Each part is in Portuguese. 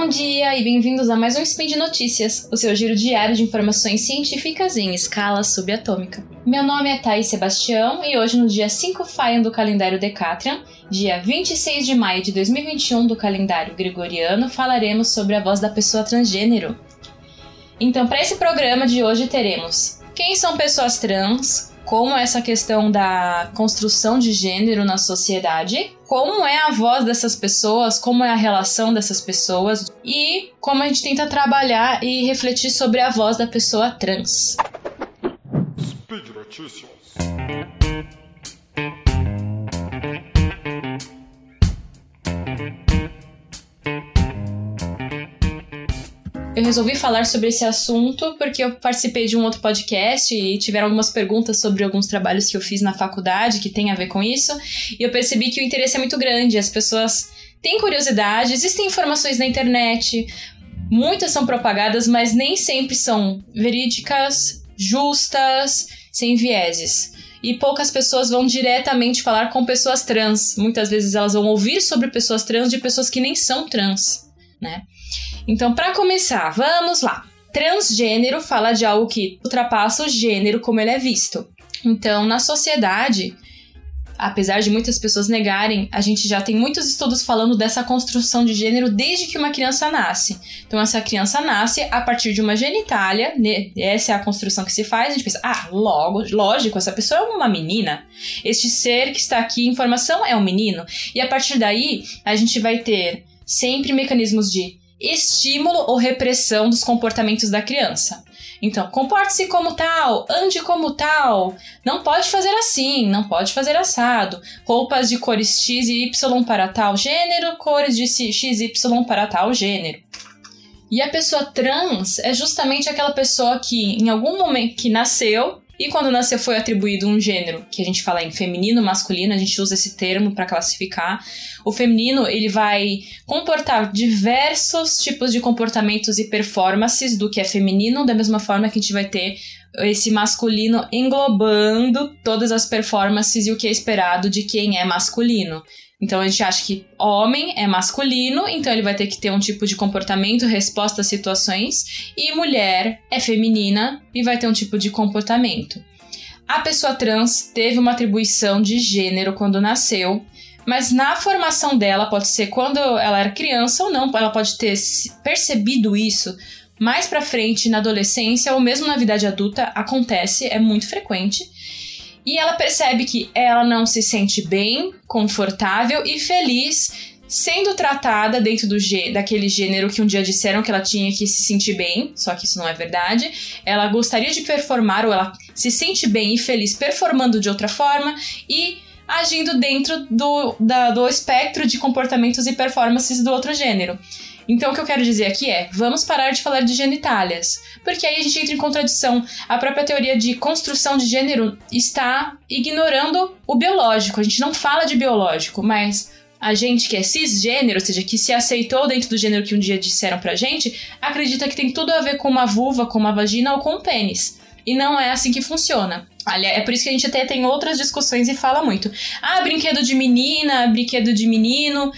Bom dia e bem-vindos a mais um Spin de Notícias, o seu giro diário de informações científicas em escala subatômica. Meu nome é Thais Sebastião e hoje, no dia 5 Faian do calendário Decatrian, dia 26 de maio de 2021 do calendário gregoriano, falaremos sobre a voz da pessoa transgênero. Então, para esse programa de hoje teremos quem são pessoas trans, como essa questão da construção de gênero na sociedade, como é a voz dessas pessoas, como é a relação dessas pessoas e como a gente tenta trabalhar e refletir sobre a voz da pessoa trans. Speed Notícias. Eu resolvi falar sobre esse assunto porque eu participei de um outro podcast e tiveram algumas perguntas sobre alguns trabalhos que eu fiz na faculdade que tem a ver com isso. E eu percebi que o interesse é muito grande, as pessoas têm curiosidade, existem informações na internet, muitas são propagadas, mas nem sempre são verídicas, justas, sem vieses. E poucas pessoas vão diretamente falar com pessoas trans. Muitas vezes elas vão ouvir sobre pessoas trans de pessoas que nem são trans, né? Então, para começar, vamos lá. Transgênero fala de algo que ultrapassa o gênero como ele é visto. Então, na sociedade, apesar de muitas pessoas negarem, a gente já tem muitos estudos falando dessa construção de gênero desde que uma criança nasce. Então, essa criança nasce a partir de uma genitália, né? essa é a construção que se faz, a gente pensa, ah, logo, lógico, essa pessoa é uma menina. Este ser que está aqui em formação é um menino. E a partir daí, a gente vai ter sempre mecanismos de estímulo ou repressão dos comportamentos da criança. Então, comporte-se como tal, ande como tal, não pode fazer assim, não pode fazer assado, roupas de cores X e Y para tal gênero, cores de X e Y para tal gênero. E a pessoa trans é justamente aquela pessoa que, em algum momento, que nasceu e quando nasceu foi atribuído um gênero, que a gente fala em feminino, masculino, a gente usa esse termo para classificar. O feminino, ele vai comportar diversos tipos de comportamentos e performances do que é feminino, da mesma forma que a gente vai ter esse masculino englobando todas as performances e o que é esperado de quem é masculino. Então a gente acha que homem é masculino, então ele vai ter que ter um tipo de comportamento, resposta a situações, e mulher é feminina e vai ter um tipo de comportamento. A pessoa trans teve uma atribuição de gênero quando nasceu, mas na formação dela, pode ser quando ela era criança ou não, ela pode ter percebido isso mais para frente na adolescência ou mesmo na vida adulta, acontece, é muito frequente. E ela percebe que ela não se sente bem, confortável e feliz sendo tratada dentro do daquele gênero que um dia disseram que ela tinha que se sentir bem, só que isso não é verdade. Ela gostaria de performar ou ela se sente bem e feliz performando de outra forma e agindo dentro do, da, do espectro de comportamentos e performances do outro gênero. Então, o que eu quero dizer aqui é: vamos parar de falar de genitálias, porque aí a gente entra em contradição. A própria teoria de construção de gênero está ignorando o biológico. A gente não fala de biológico, mas a gente que é cisgênero, ou seja, que se aceitou dentro do gênero que um dia disseram pra gente, acredita que tem tudo a ver com uma vulva, com uma vagina ou com um pênis. E não é assim que funciona. Aliás, é por isso que a gente até tem outras discussões e fala muito. Ah, brinquedo de menina, brinquedo de menino.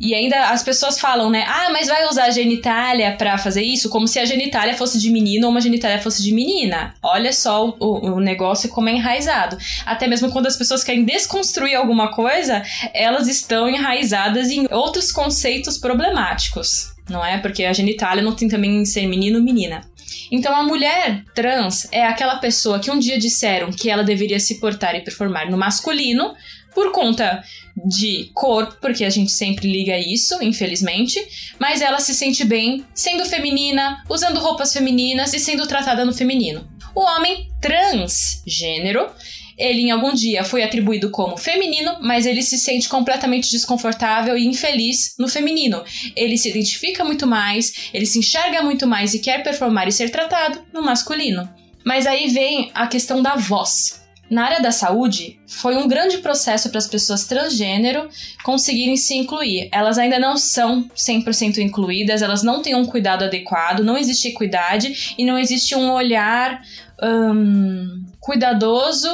E ainda as pessoas falam, né? Ah, mas vai usar a genitália para fazer isso? Como se a genitália fosse de menino ou uma genitália fosse de menina. Olha só o, o negócio como é enraizado. Até mesmo quando as pessoas querem desconstruir alguma coisa, elas estão enraizadas em outros conceitos problemáticos. Não é? Porque a genitália não tem também ser menino ou menina. Então a mulher trans é aquela pessoa que um dia disseram que ela deveria se portar e performar no masculino por conta de corpo, porque a gente sempre liga isso, infelizmente, mas ela se sente bem sendo feminina, usando roupas femininas e sendo tratada no feminino. O homem transgênero, ele em algum dia foi atribuído como feminino, mas ele se sente completamente desconfortável e infeliz no feminino. Ele se identifica muito mais, ele se enxerga muito mais e quer performar e ser tratado no masculino. Mas aí vem a questão da voz. Na área da saúde, foi um grande processo para as pessoas transgênero conseguirem se incluir. Elas ainda não são 100% incluídas, elas não têm um cuidado adequado, não existe equidade e não existe um olhar hum, cuidadoso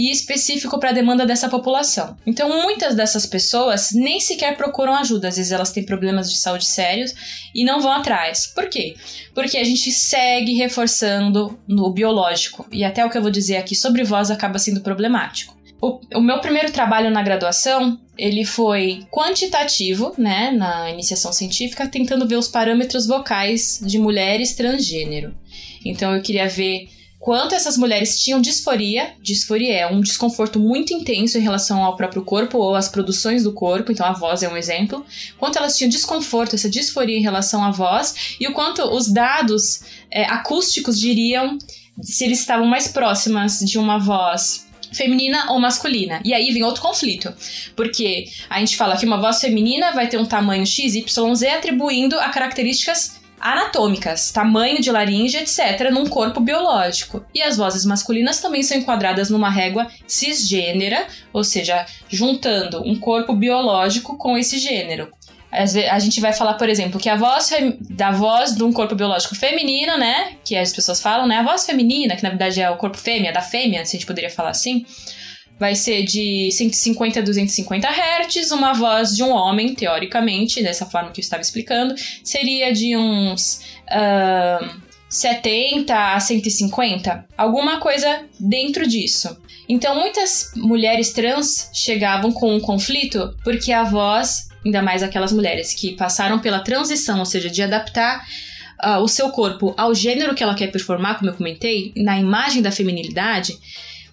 e específico para a demanda dessa população. Então, muitas dessas pessoas nem sequer procuram ajuda, às vezes elas têm problemas de saúde sérios e não vão atrás. Por quê? Porque a gente segue reforçando no biológico, e até o que eu vou dizer aqui sobre voz acaba sendo problemático. O, o, meu primeiro trabalho na graduação, ele foi quantitativo, né, na iniciação científica, tentando ver os parâmetros vocais de mulheres transgênero. Então eu queria ver quanto essas mulheres tinham disforia. Disforia é um desconforto muito intenso em relação ao próprio corpo ou às produções do corpo, então a voz é um exemplo. Quanto elas tinham desconforto, essa disforia em relação à voz, e o quanto os dados é, acústicos diriam se eles estavam mais próximas de uma voz feminina ou masculina. E aí vem outro conflito, porque a gente fala que uma voz feminina vai ter um tamanho XYZ atribuindo a características anatômicas, tamanho de laringe, etc., num corpo biológico. E as vozes masculinas também são enquadradas numa régua cisgênera, ou seja, juntando um corpo biológico com esse gênero. A gente vai falar, por exemplo, que a voz da voz de um corpo biológico feminino, né? Que as pessoas falam, né? A voz feminina, que na verdade é o corpo fêmea, da fêmea, se a gente poderia falar assim vai ser de 150 a 250 Hz, uma voz de um homem, teoricamente, dessa forma que eu estava explicando, seria de uns uh, 70 a 150, alguma coisa dentro disso. Então, muitas mulheres trans chegavam com um conflito porque a voz, ainda mais aquelas mulheres que passaram pela transição, ou seja, de adaptar uh, o seu corpo ao gênero que ela quer performar, como eu comentei, na imagem da feminilidade,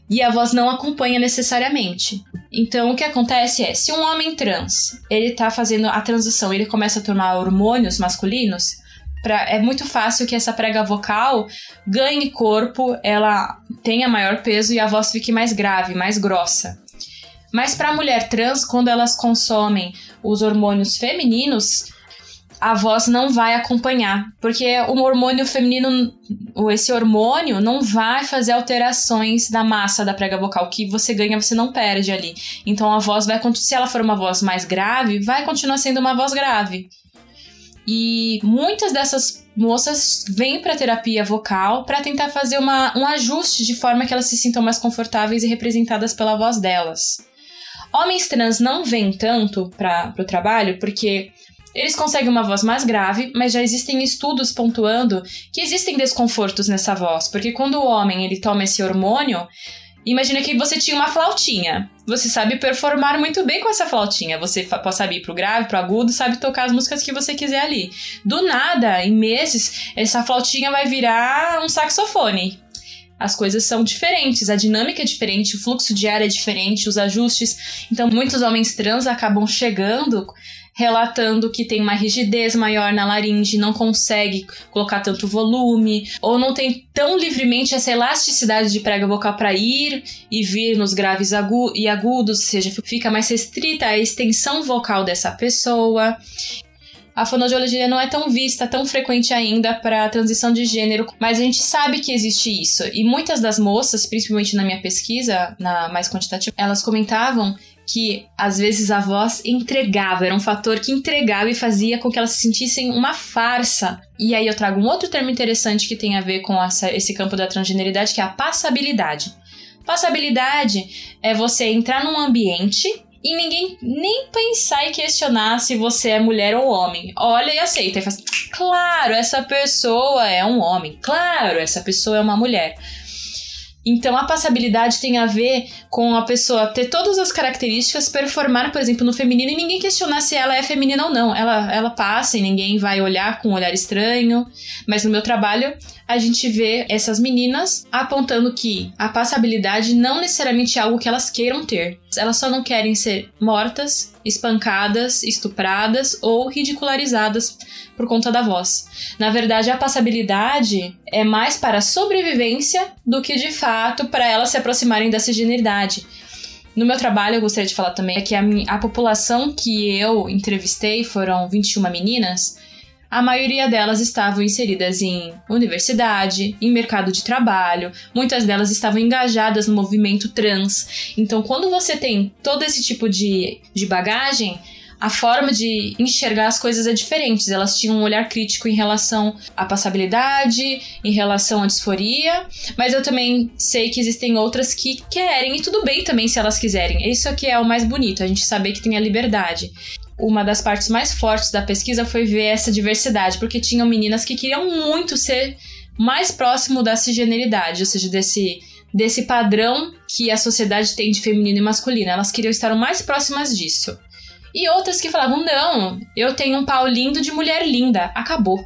e a voz não acompanha necessariamente. Então, o que acontece é, se um homem trans, ele tá fazendo a transição, ele começa a tomar hormônios masculinos, pra, é muito fácil que essa prega vocal ganhe corpo, ela tenha maior peso e a voz fique mais grave, mais grossa. Mas para a mulher trans, quando elas consomem os hormônios femininos, a voz não vai acompanhar, porque o hormônio feminino, esse hormônio não vai fazer alterações da massa da prega vocal o que você ganha, você não perde ali. Então a voz vai se ela for uma voz mais grave, vai continuar sendo uma voz grave. E muitas dessas moças vêm para terapia vocal para tentar fazer uma, um ajuste de forma que elas se sintam mais confortáveis e representadas pela voz delas. Homens trans não vêm tanto para o trabalho porque eles conseguem uma voz mais grave, mas já existem estudos pontuando que existem desconfortos nessa voz, porque quando o homem ele toma esse hormônio, imagina que você tinha uma flautinha. Você sabe performar muito bem com essa flautinha. Você pode ir pro grave, pro agudo, sabe tocar as músicas que você quiser ali. Do nada, em meses, essa flautinha vai virar um saxofone as coisas são diferentes, a dinâmica é diferente, o fluxo de ar é diferente, os ajustes. Então, muitos homens trans acabam chegando relatando que tem uma rigidez maior na laringe, não consegue colocar tanto volume, ou não tem tão livremente essa elasticidade de prega vocal para ir e vir nos graves agu e agudos, ou seja, fica mais restrita a extensão vocal dessa pessoa a fonoaudiologia não é tão vista, tão frequente ainda para a transição de gênero, mas a gente sabe que existe isso. E muitas das moças, principalmente na minha pesquisa, na mais quantitativa, elas comentavam que às vezes a voz entregava, era um fator que entregava e fazia com que elas se sentissem uma farsa. E aí eu trago um outro termo interessante que tem a ver com essa, esse campo da transgeneridade, que é a passabilidade. Passabilidade é você entrar num ambiente e ninguém nem pensar e questionar se você é mulher ou homem. Olha e aceita. E faz, claro, essa pessoa é um homem. Claro, essa pessoa é uma mulher. Então a passabilidade tem a ver com a pessoa ter todas as características, performar, por exemplo, no feminino e ninguém questionar se ela é feminina ou não. Ela, ela passa e ninguém vai olhar com um olhar estranho. Mas no meu trabalho, a gente vê essas meninas apontando que a passabilidade não necessariamente é algo que elas queiram ter. Elas só não querem ser mortas, espancadas, estupradas ou ridicularizadas por conta da voz. Na verdade, a passabilidade é mais para a sobrevivência do que de fato para elas se aproximarem da cisgeneridade. No meu trabalho, eu gostaria de falar também que a, minha, a população que eu entrevistei foram 21 meninas. A maioria delas estavam inseridas em universidade, em mercado de trabalho, muitas delas estavam engajadas no movimento trans. Então, quando você tem todo esse tipo de, de bagagem, a forma de enxergar as coisas é diferente. Elas tinham um olhar crítico em relação à passabilidade, em relação à disforia, mas eu também sei que existem outras que querem, e tudo bem também se elas quiserem. Isso aqui é o mais bonito, a gente saber que tem a liberdade uma das partes mais fortes da pesquisa foi ver essa diversidade, porque tinham meninas que queriam muito ser mais próximo da cisgeneridade, ou seja, desse, desse padrão que a sociedade tem de feminino e masculino. Elas queriam estar mais próximas disso. E outras que falavam: não, eu tenho um pau lindo de mulher linda. Acabou.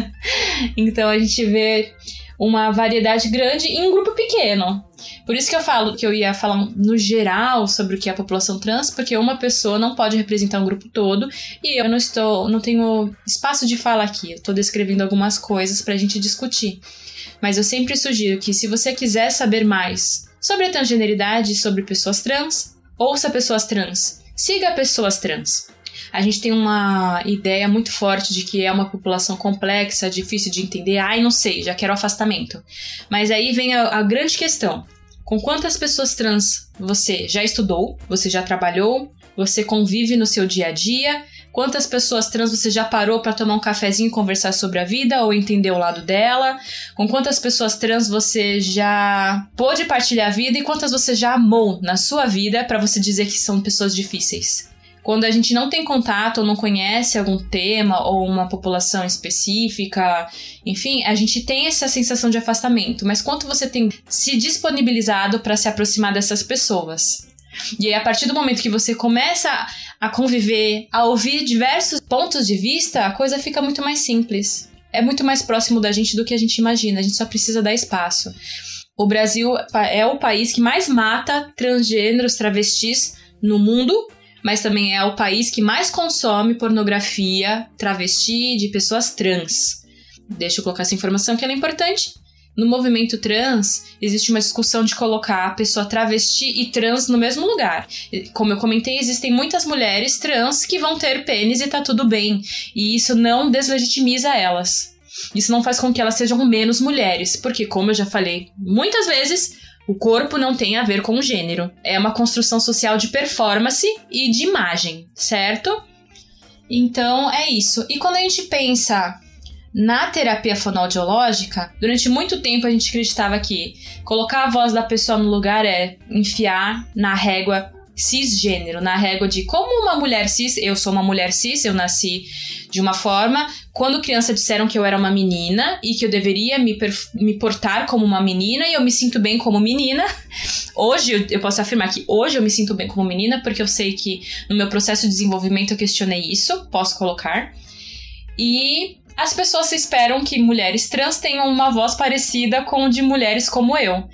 então a gente vê uma variedade grande em um grupo pequeno. Por isso que eu falo que eu ia falar no geral sobre o que é a população trans, porque uma pessoa não pode representar um grupo todo e eu não estou, não tenho espaço de fala aqui. Estou descrevendo algumas coisas para a gente discutir. Mas eu sempre sugiro que se você quiser saber mais sobre a transgeneridade sobre pessoas trans, ouça pessoas trans, siga pessoas trans. A gente tem uma ideia muito forte de que é uma população complexa, difícil de entender. Ai, não sei, já quero afastamento. Mas aí vem a, a grande questão. Com quantas pessoas trans você já estudou, você já trabalhou, você convive no seu dia a dia? Quantas pessoas trans você já parou para tomar um cafezinho e conversar sobre a vida ou entender o lado dela? Com quantas pessoas trans você já pôde partilhar a vida e quantas você já amou na sua vida para você dizer que são pessoas difíceis? Quando a gente não tem contato ou não conhece algum tema ou uma população específica, enfim, a gente tem essa sensação de afastamento. Mas quanto você tem se disponibilizado para se aproximar dessas pessoas? E aí, a partir do momento que você começa a conviver, a ouvir diversos pontos de vista, a coisa fica muito mais simples. É muito mais próximo da gente do que a gente imagina, a gente só precisa dar espaço. O Brasil é o país que mais mata transgêneros, travestis no mundo mas também é o país que mais consome pornografia travesti de pessoas trans. Deixa eu colocar essa informação que ela é importante. No movimento trans, existe uma discussão de colocar a pessoa travesti e trans no mesmo lugar. Como eu comentei, existem muitas mulheres trans que vão ter pênis e tá tudo bem. E isso não deslegitimiza elas. Isso não faz com que elas sejam menos mulheres, porque, como eu já falei muitas vezes, o corpo não tem a ver com o gênero. É uma construção social de performance e de imagem, certo? Então é isso. E quando a gente pensa na terapia fonoaudiológica, durante muito tempo a gente acreditava que colocar a voz da pessoa no lugar é enfiar na régua cisgênero, na régua de como uma mulher cis, eu sou uma mulher cis, eu nasci de uma forma. Quando criança disseram que eu era uma menina e que eu deveria me, me portar como uma menina e eu me sinto bem como menina. Hoje eu, eu posso afirmar que hoje eu me sinto bem como menina porque eu sei que no meu processo de desenvolvimento eu questionei isso, posso colocar. E as pessoas esperam que mulheres trans tenham uma voz parecida com de mulheres como eu.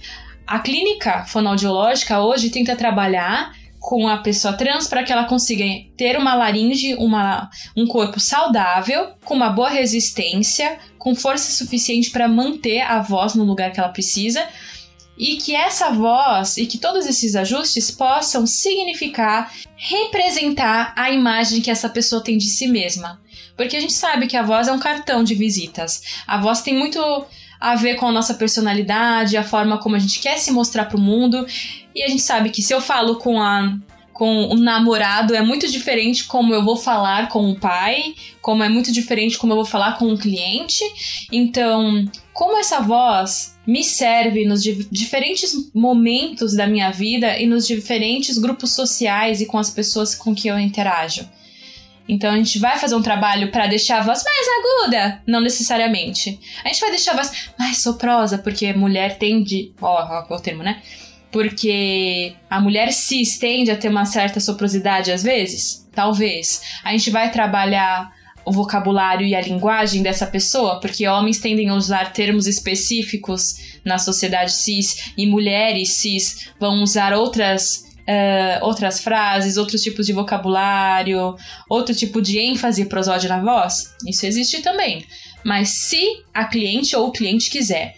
A clínica fonoaudiológica hoje tenta trabalhar com a pessoa trans para que ela consiga ter uma laringe, uma, um corpo saudável, com uma boa resistência, com força suficiente para manter a voz no lugar que ela precisa, e que essa voz e que todos esses ajustes possam significar, representar a imagem que essa pessoa tem de si mesma. Porque a gente sabe que a voz é um cartão de visitas. A voz tem muito a ver com a nossa personalidade, a forma como a gente quer se mostrar para o mundo. E a gente sabe que se eu falo com a com um namorado é muito diferente como eu vou falar com o pai, como é muito diferente como eu vou falar com um cliente. Então, como essa voz me serve nos diferentes momentos da minha vida e nos diferentes grupos sociais e com as pessoas com que eu interajo. Então a gente vai fazer um trabalho para deixar a voz mais aguda? Não necessariamente. A gente vai deixar a voz mais soprosa, porque mulher tende. Ó, ó, o termo, né? Porque a mulher cis tende a ter uma certa soprosidade às vezes? Talvez. A gente vai trabalhar o vocabulário e a linguagem dessa pessoa, porque homens tendem a usar termos específicos na sociedade cis e mulheres cis vão usar outras uh, outras frases, outros tipos de vocabulário, outro tipo de ênfase prosódia na voz? Isso existe também. Mas se a cliente ou o cliente quiser.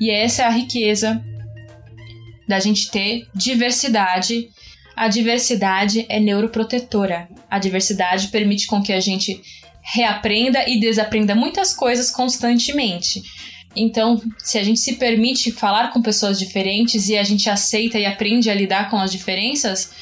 E essa é a riqueza da gente ter diversidade. A diversidade é neuroprotetora. A diversidade permite com que a gente reaprenda e desaprenda muitas coisas constantemente. Então, se a gente se permite falar com pessoas diferentes e a gente aceita e aprende a lidar com as diferenças,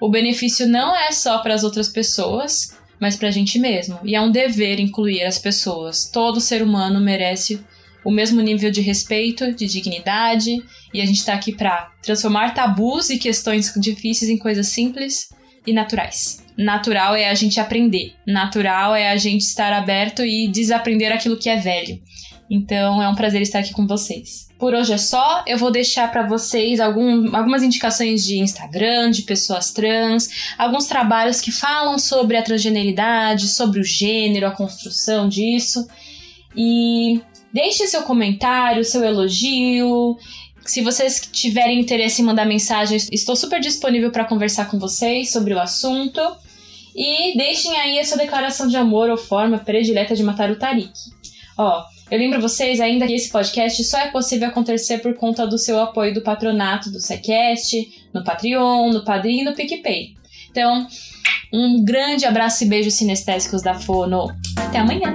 o benefício não é só para as outras pessoas, mas para a gente mesmo. E é um dever incluir as pessoas. Todo ser humano merece o mesmo nível de respeito, de dignidade, e a gente está aqui para transformar tabus e questões difíceis em coisas simples e naturais. Natural é a gente aprender, natural é a gente estar aberto e desaprender aquilo que é velho. Então é um prazer estar aqui com vocês. Por hoje é só, eu vou deixar para vocês algum, algumas indicações de Instagram, de pessoas trans, alguns trabalhos que falam sobre a transgeneridade, sobre o gênero, a construção disso. E deixe seu comentário, seu elogio. Se vocês tiverem interesse em mandar mensagem, estou super disponível para conversar com vocês sobre o assunto. E deixem aí a sua declaração de amor ou forma predileta de matar o Tarik. Ó, eu lembro vocês ainda que esse podcast só é possível acontecer por conta do seu apoio do patronato do Secast, no Patreon, no Padrim e no PicPay. Então, um grande abraço e beijo sinestésicos da Fono. Até amanhã!